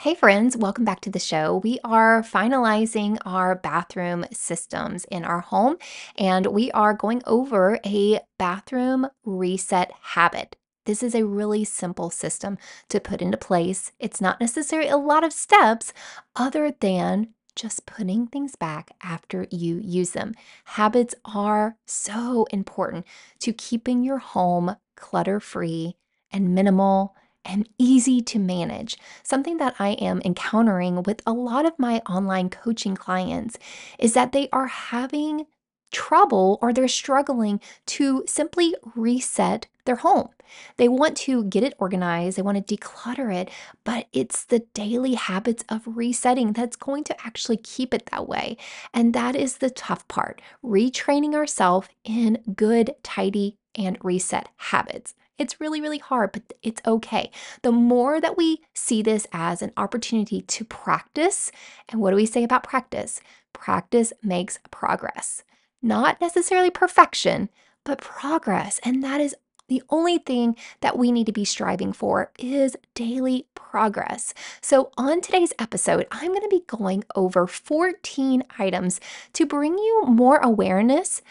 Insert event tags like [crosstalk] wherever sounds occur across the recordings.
Hey, friends, welcome back to the show. We are finalizing our bathroom systems in our home, and we are going over a bathroom reset habit. This is a really simple system to put into place. It's not necessarily a lot of steps other than just putting things back after you use them. Habits are so important to keeping your home clutter free and minimal and easy to manage. Something that I am encountering with a lot of my online coaching clients is that they are having trouble or they're struggling to simply reset their home. They want to get it organized, they want to declutter it, but it's the daily habits of resetting that's going to actually keep it that way. And that is the tough part retraining ourselves in good, tidy, and reset habits. It's really, really hard, but it's okay. The more that we see this as an opportunity to practice, and what do we say about practice? Practice makes progress. Not necessarily perfection, but progress. And that is the only thing that we need to be striving for is daily progress. So, on today's episode, I'm going to be going over 14 items to bring you more awareness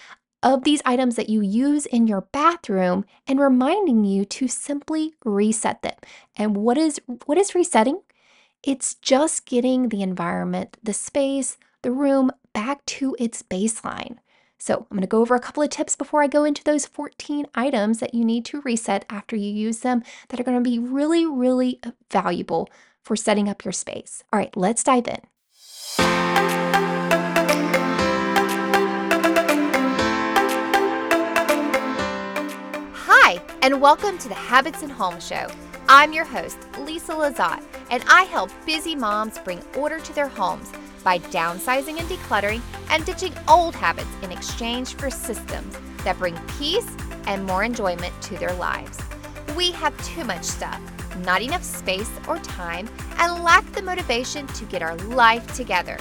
of these items that you use in your bathroom and reminding you to simply reset them. And what is what is resetting? It's just getting the environment, the space, the room back to its baseline. So, I'm going to go over a couple of tips before I go into those 14 items that you need to reset after you use them that are going to be really, really valuable for setting up your space. All right, let's dive in. And welcome to the Habits and Home Show. I'm your host, Lisa Lazat, and I help busy moms bring order to their homes by downsizing and decluttering and ditching old habits in exchange for systems that bring peace and more enjoyment to their lives. We have too much stuff, not enough space or time, and lack the motivation to get our life together.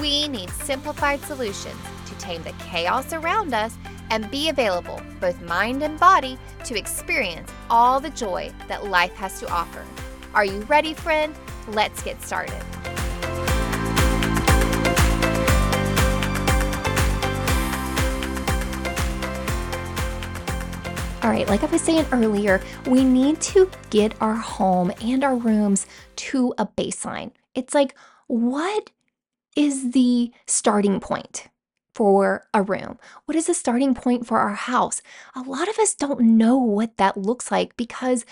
We need simplified solutions to tame the chaos around us and be available, both mind and body, to experience all the joy that life has to offer. Are you ready, friend? Let's get started. All right, like I was saying earlier, we need to get our home and our rooms to a baseline. It's like, what is the starting point? For a room? What is the starting point for our house? A lot of us don't know what that looks like because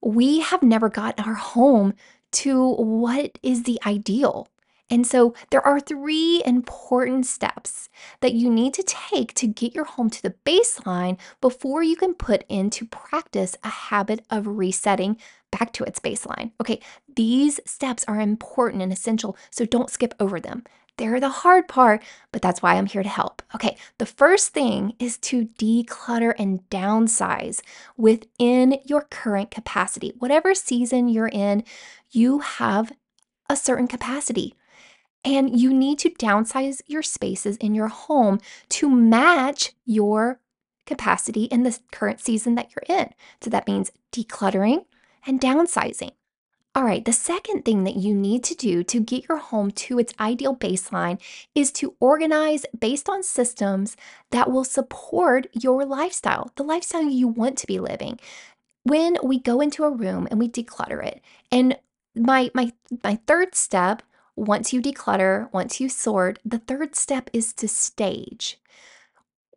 we have never gotten our home to what is the ideal. And so there are three important steps that you need to take to get your home to the baseline before you can put into practice a habit of resetting back to its baseline. Okay, these steps are important and essential, so don't skip over them. They're the hard part, but that's why I'm here to help. Okay, the first thing is to declutter and downsize within your current capacity. Whatever season you're in, you have a certain capacity. And you need to downsize your spaces in your home to match your capacity in the current season that you're in. So that means decluttering and downsizing. All right, the second thing that you need to do to get your home to its ideal baseline is to organize based on systems that will support your lifestyle, the lifestyle you want to be living. When we go into a room and we declutter it, and my my my third step once you declutter, once you sort, the third step is to stage.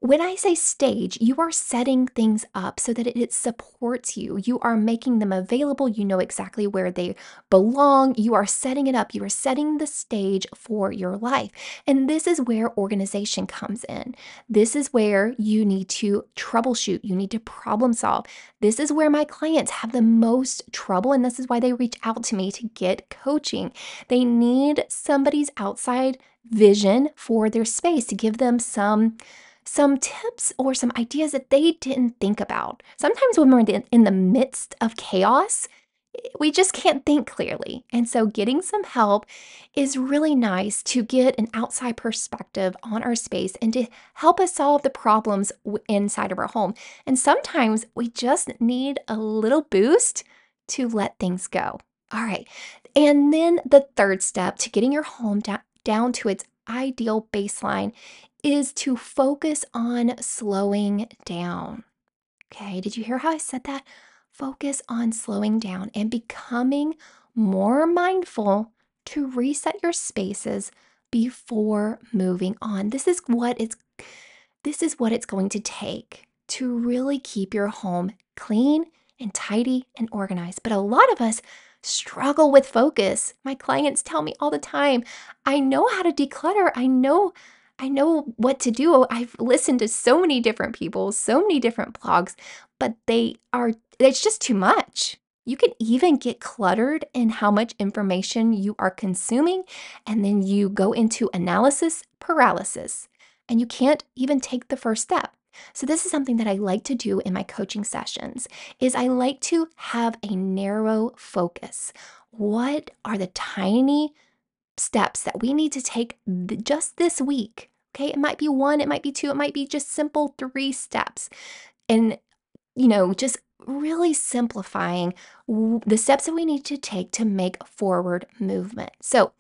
When I say stage, you are setting things up so that it supports you. You are making them available. You know exactly where they belong. You are setting it up. You are setting the stage for your life. And this is where organization comes in. This is where you need to troubleshoot. You need to problem solve. This is where my clients have the most trouble. And this is why they reach out to me to get coaching. They need somebody's outside vision for their space to give them some some tips or some ideas that they didn't think about. Sometimes when we're in the midst of chaos, we just can't think clearly. And so, getting some help is really nice to get an outside perspective on our space and to help us solve the problems inside of our home. And sometimes we just need a little boost to let things go. All right. And then the third step to getting your home da- down to its ideal baseline is to focus on slowing down. Okay, did you hear how I said that? Focus on slowing down and becoming more mindful to reset your spaces before moving on. This is what it's this is what it's going to take to really keep your home clean and tidy and organized. But a lot of us struggle with focus. My clients tell me all the time, I know how to declutter. I know I know what to do. I've listened to so many different people, so many different blogs, but they are it's just too much. You can even get cluttered in how much information you are consuming and then you go into analysis paralysis and you can't even take the first step. So this is something that I like to do in my coaching sessions is I like to have a narrow focus. What are the tiny steps that we need to take th- just this week? Okay, it might be one, it might be two, it might be just simple 3 steps. And you know, just really simplifying the steps that we need to take to make forward movement. So,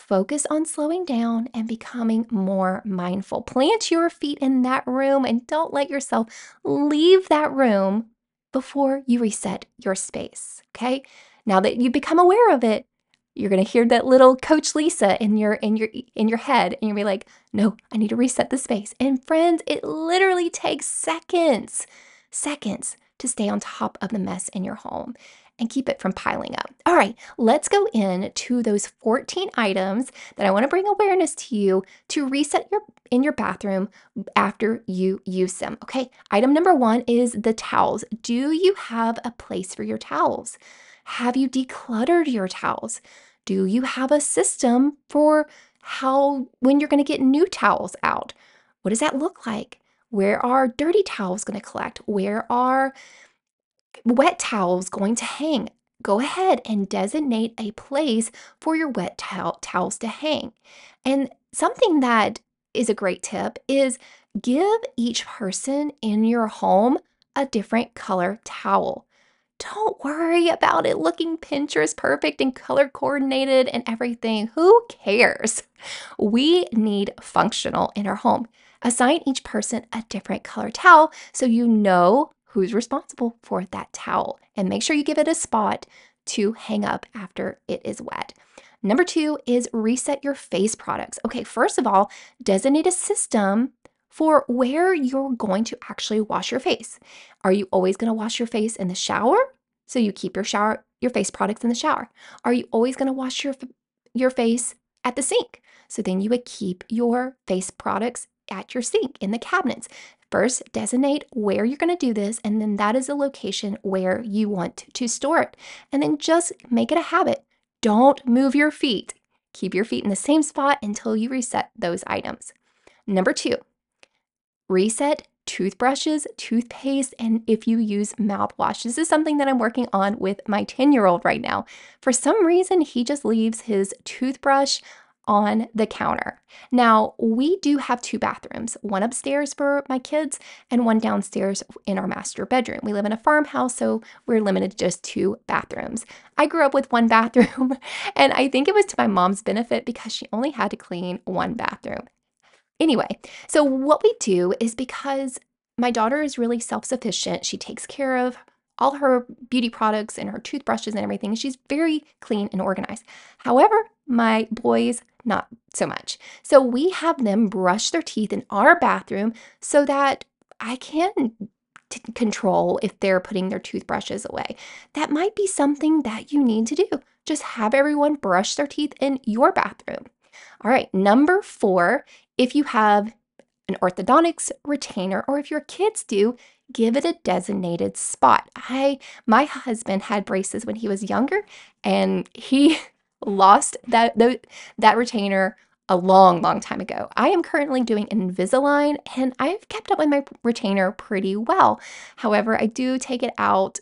Focus on slowing down and becoming more mindful. Plant your feet in that room and don't let yourself leave that room before you reset your space. Okay? Now that you become aware of it, you're going to hear that little coach Lisa in your in your in your head and you'll be like, "No, I need to reset the space." And friends, it literally takes seconds. Seconds to stay on top of the mess in your home and keep it from piling up. All right, let's go in to those 14 items that I want to bring awareness to you to reset your in your bathroom after you use them. Okay, item number one is the towels. Do you have a place for your towels? Have you decluttered your towels? Do you have a system for how when you're going to get new towels out? What does that look like? Where are dirty towels going to collect? Where are wet towels going to hang? Go ahead and designate a place for your wet towel, towels to hang. And something that is a great tip is give each person in your home a different color towel. Don't worry about it looking Pinterest perfect and color coordinated and everything. Who cares? We need functional in our home. Assign each person a different color towel so you know who's responsible for that towel and make sure you give it a spot to hang up after it is wet. Number two is reset your face products. Okay, first of all, designate a system for where you're going to actually wash your face. Are you always going to wash your face in the shower? So you keep your shower your face products in the shower. Are you always going to wash your your face at the sink? So then you would keep your face products at your sink in the cabinets. First, designate where you're going to do this, and then that is the location where you want to store it. And then just make it a habit. Don't move your feet. Keep your feet in the same spot until you reset those items. Number two, reset toothbrushes, toothpaste, and if you use mouthwash. This is something that I'm working on with my 10 year old right now. For some reason, he just leaves his toothbrush on the counter. Now, we do have two bathrooms one upstairs for my kids and one downstairs in our master bedroom. We live in a farmhouse, so we're limited to just two bathrooms. I grew up with one [laughs] bathroom, and I think it was to my mom's benefit because she only had to clean one bathroom. Anyway, so what we do is because my daughter is really self sufficient, she takes care of all her beauty products and her toothbrushes and everything. She's very clean and organized. However, my boys, not so much. So we have them brush their teeth in our bathroom so that I can control if they're putting their toothbrushes away. That might be something that you need to do. Just have everyone brush their teeth in your bathroom. All right, number four, if you have an orthodontics retainer or if your kids do, give it a designated spot. I my husband had braces when he was younger and he [laughs] lost that that, that retainer a long, long time ago. I am currently doing Invisalign and I've kept up with my retainer pretty well. However, I do take it out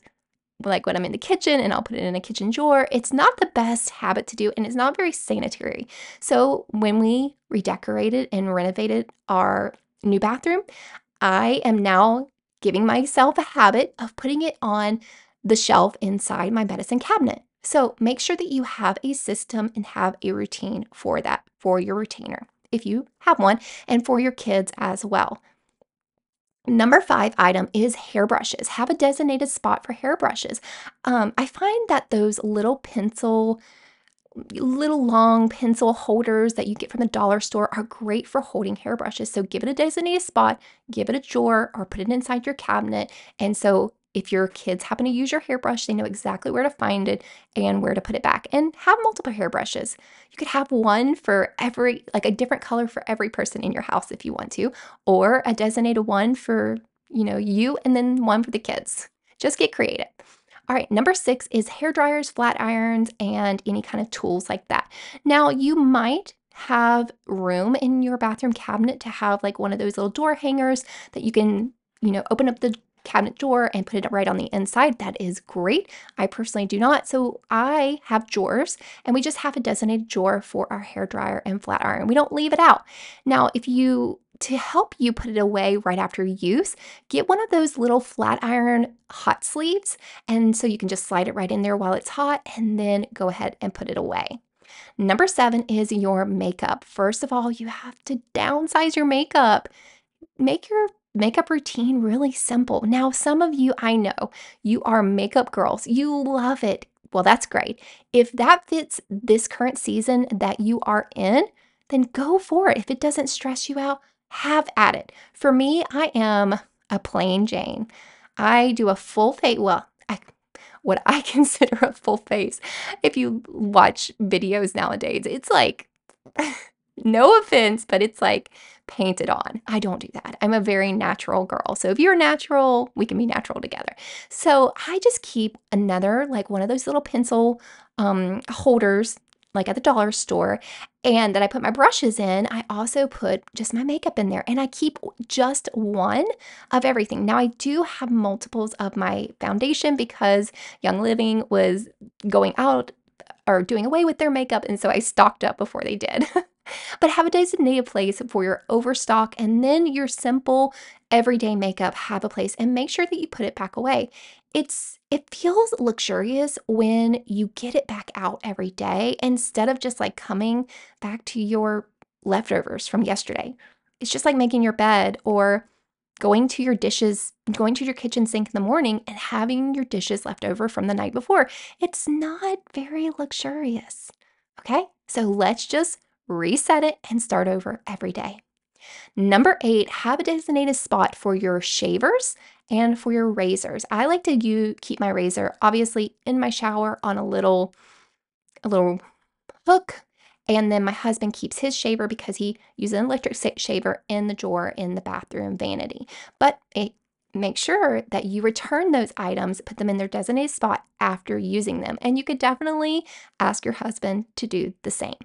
like when I'm in the kitchen and I'll put it in a kitchen drawer. It's not the best habit to do and it's not very sanitary. So when we redecorated and renovated our new bathroom, I am now giving myself a habit of putting it on the shelf inside my medicine cabinet. So make sure that you have a system and have a routine for that, for your retainer, if you have one, and for your kids as well. Number five item is hairbrushes. Have a designated spot for hairbrushes. Um, I find that those little pencil little long pencil holders that you get from the dollar store are great for holding hairbrushes. So give it a designated spot, give it a drawer, or put it inside your cabinet. And so if your kids happen to use your hairbrush, they know exactly where to find it and where to put it back. And have multiple hairbrushes. You could have one for every, like a different color for every person in your house if you want to, or a designated one for, you know, you and then one for the kids. Just get creative. All right, number six is hair dryers, flat irons, and any kind of tools like that. Now, you might have room in your bathroom cabinet to have like one of those little door hangers that you can, you know, open up the cabinet door and put it right on the inside. That is great. I personally do not. So I have drawers and we just have a designated drawer for our hair dryer and flat iron. We don't leave it out. Now, if you to help you put it away right after use, get one of those little flat iron hot sleeves. And so you can just slide it right in there while it's hot and then go ahead and put it away. Number seven is your makeup. First of all, you have to downsize your makeup. Make your makeup routine really simple. Now, some of you I know, you are makeup girls. You love it. Well, that's great. If that fits this current season that you are in, then go for it. If it doesn't stress you out, have at it. For me, I am a plain Jane. I do a full face. Well, I, what I [laughs] consider a full face. If you watch videos nowadays, it's like, [laughs] no offense, but it's like painted on. I don't do that. I'm a very natural girl. So if you're natural, we can be natural together. So I just keep another, like one of those little pencil um, holders like at the dollar store, and that I put my brushes in, I also put just my makeup in there. And I keep just one of everything. Now, I do have multiples of my foundation because Young Living was going out or doing away with their makeup. And so I stocked up before they did. [laughs] but have a designated place for your overstock and then your simple everyday makeup have a place and make sure that you put it back away. It's it feels luxurious when you get it back out every day instead of just like coming back to your leftovers from yesterday. It's just like making your bed or going to your dishes, going to your kitchen sink in the morning and having your dishes left over from the night before. It's not very luxurious. Okay? So let's just reset it and start over every day. Number eight, have a designated spot for your shavers and for your razors. I like to keep my razor obviously in my shower on a little a little hook and then my husband keeps his shaver because he uses an electric shaver in the drawer in the bathroom vanity. But it, make sure that you return those items, put them in their designated spot after using them. And you could definitely ask your husband to do the same.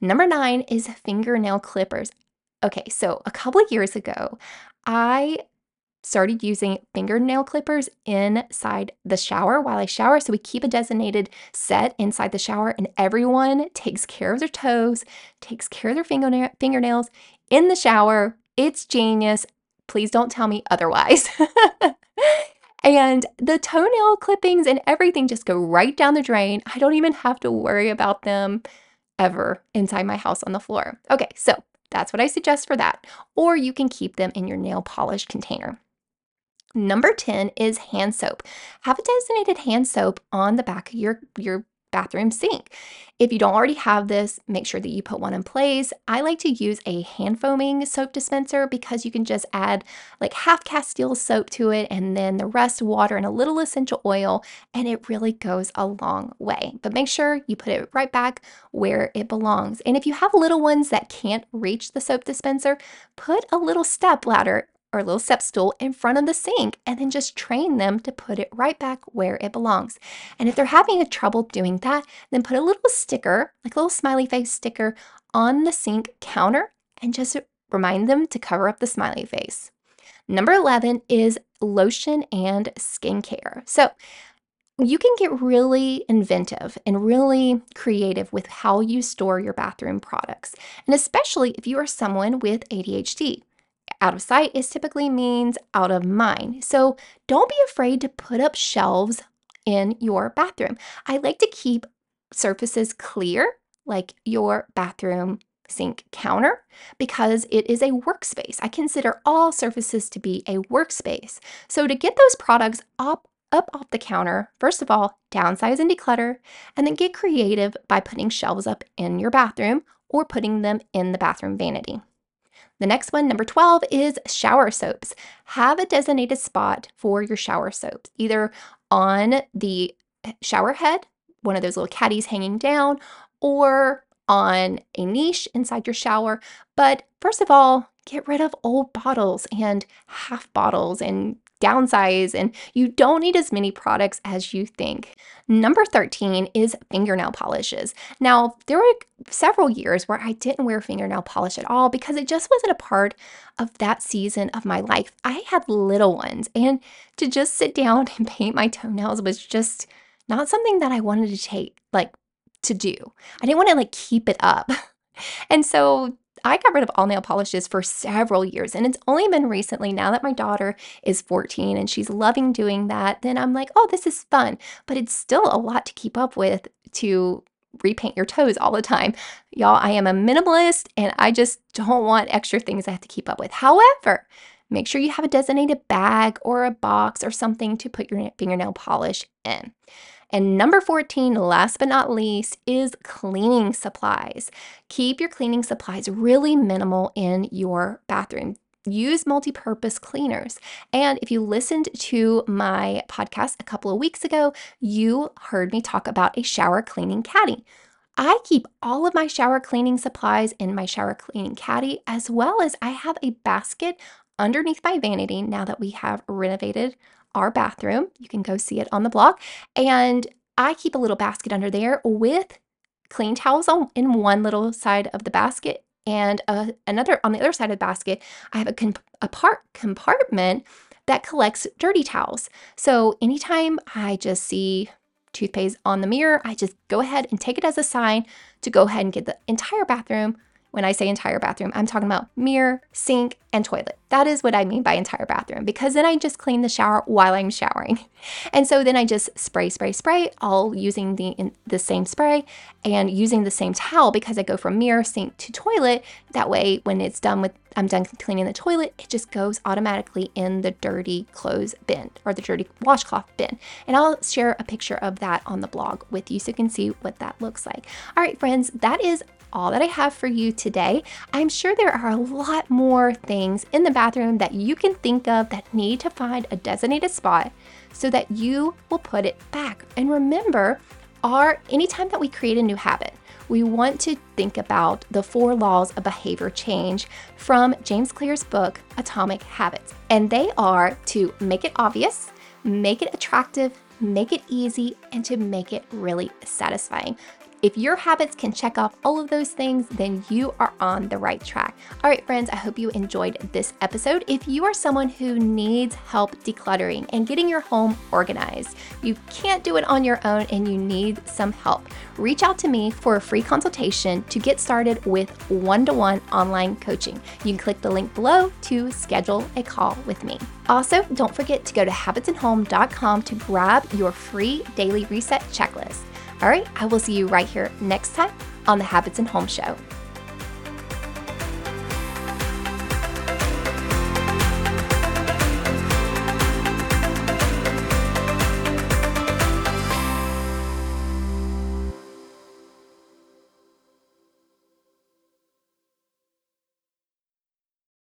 Number nine is fingernail clippers. Okay, so a couple of years ago, I started using fingernail clippers inside the shower while I shower. So we keep a designated set inside the shower, and everyone takes care of their toes, takes care of their fingerna- fingernails in the shower. It's genius. Please don't tell me otherwise. [laughs] and the toenail clippings and everything just go right down the drain. I don't even have to worry about them ever inside my house on the floor. Okay, so that's what I suggest for that. Or you can keep them in your nail polish container. Number 10 is hand soap. Have a designated hand soap on the back of your, your bathroom sink. If you don't already have this, make sure that you put one in place. I like to use a hand foaming soap dispenser because you can just add like half Castile soap to it and then the rest water and a little essential oil, and it really goes a long way. But make sure you put it right back where it belongs. And if you have little ones that can't reach the soap dispenser, put a little step ladder or little step stool in front of the sink and then just train them to put it right back where it belongs. And if they're having a trouble doing that, then put a little sticker, like a little smiley face sticker on the sink counter and just remind them to cover up the smiley face. Number 11 is lotion and skincare. So, you can get really inventive and really creative with how you store your bathroom products, and especially if you are someone with ADHD. Out of sight is typically means out of mind. So don't be afraid to put up shelves in your bathroom. I like to keep surfaces clear, like your bathroom sink counter, because it is a workspace. I consider all surfaces to be a workspace. So to get those products up up off the counter, first of all, downsize and declutter, and then get creative by putting shelves up in your bathroom or putting them in the bathroom vanity. The next one, number 12, is shower soaps. Have a designated spot for your shower soaps, either on the shower head, one of those little caddies hanging down, or on a niche inside your shower. But first of all, get rid of old bottles and half bottles and downsize, and you don't need as many products as you think. Number 13 is fingernail polishes. Now, there were several years where I didn't wear fingernail polish at all because it just wasn't a part of that season of my life. I had little ones, and to just sit down [laughs] and paint my toenails was just not something that I wanted to take, like, to do. I didn't want to like keep it up. [laughs] And so I got rid of all nail polishes for several years. And it's only been recently, now that my daughter is 14 and she's loving doing that, then I'm like, oh, this is fun. But it's still a lot to keep up with to repaint your toes all the time. Y'all, I am a minimalist and I just don't want extra things I have to keep up with. However, make sure you have a designated bag or a box or something to put your fingernail polish in. And number 14, last but not least, is cleaning supplies. Keep your cleaning supplies really minimal in your bathroom use multi purpose cleaners. And if you listened to my podcast a couple of weeks ago, you heard me talk about a shower cleaning caddy. I keep all of my shower cleaning supplies in my shower cleaning caddy, as well as I have a basket underneath my vanity now that we have renovated our bathroom. You can go see it on the blog. And I keep a little basket under there with clean towels on in one little side of the basket and uh, another on the other side of the basket. I have a, comp- a part compartment that collects dirty towels. So anytime I just see toothpaste on the mirror, I just go ahead and take it as a sign to go ahead and get the entire bathroom when I say entire bathroom, I'm talking about mirror, sink, and toilet. That is what I mean by entire bathroom because then I just clean the shower while I'm showering. [laughs] And so then I just spray, spray, spray, all using the in, the same spray and using the same towel because I go from mirror, sink to toilet. That way when it's done with I'm done cleaning the toilet, it just goes automatically in the dirty clothes bin or the dirty washcloth bin. And I'll share a picture of that on the blog with you so you can see what that looks like. All right, friends, that is all that I have for you today. I'm sure there are a lot more things in the bathroom that you can think of that need to find a designated spot so that you will put it back. And remember, our anytime that we create a new habit, we want to think about the four laws of behavior change from James Clear's book, Atomic Habits. And they are to make it obvious, make it attractive, make it easy, and to make it really satisfying. If your habits can check off all of those things, then you are on the right track. All right, friends, I hope you enjoyed this episode. If you are someone who needs help decluttering and getting your home organized, you can't do it on your own and you need some help, reach out to me for a free consultation to get started with one to one online coaching. You can click the link below to schedule a call with me. Also, don't forget to go to habitsandhome.com to grab your free daily reset checklist. All right, I will see you right here next time on the Habits and Home Show.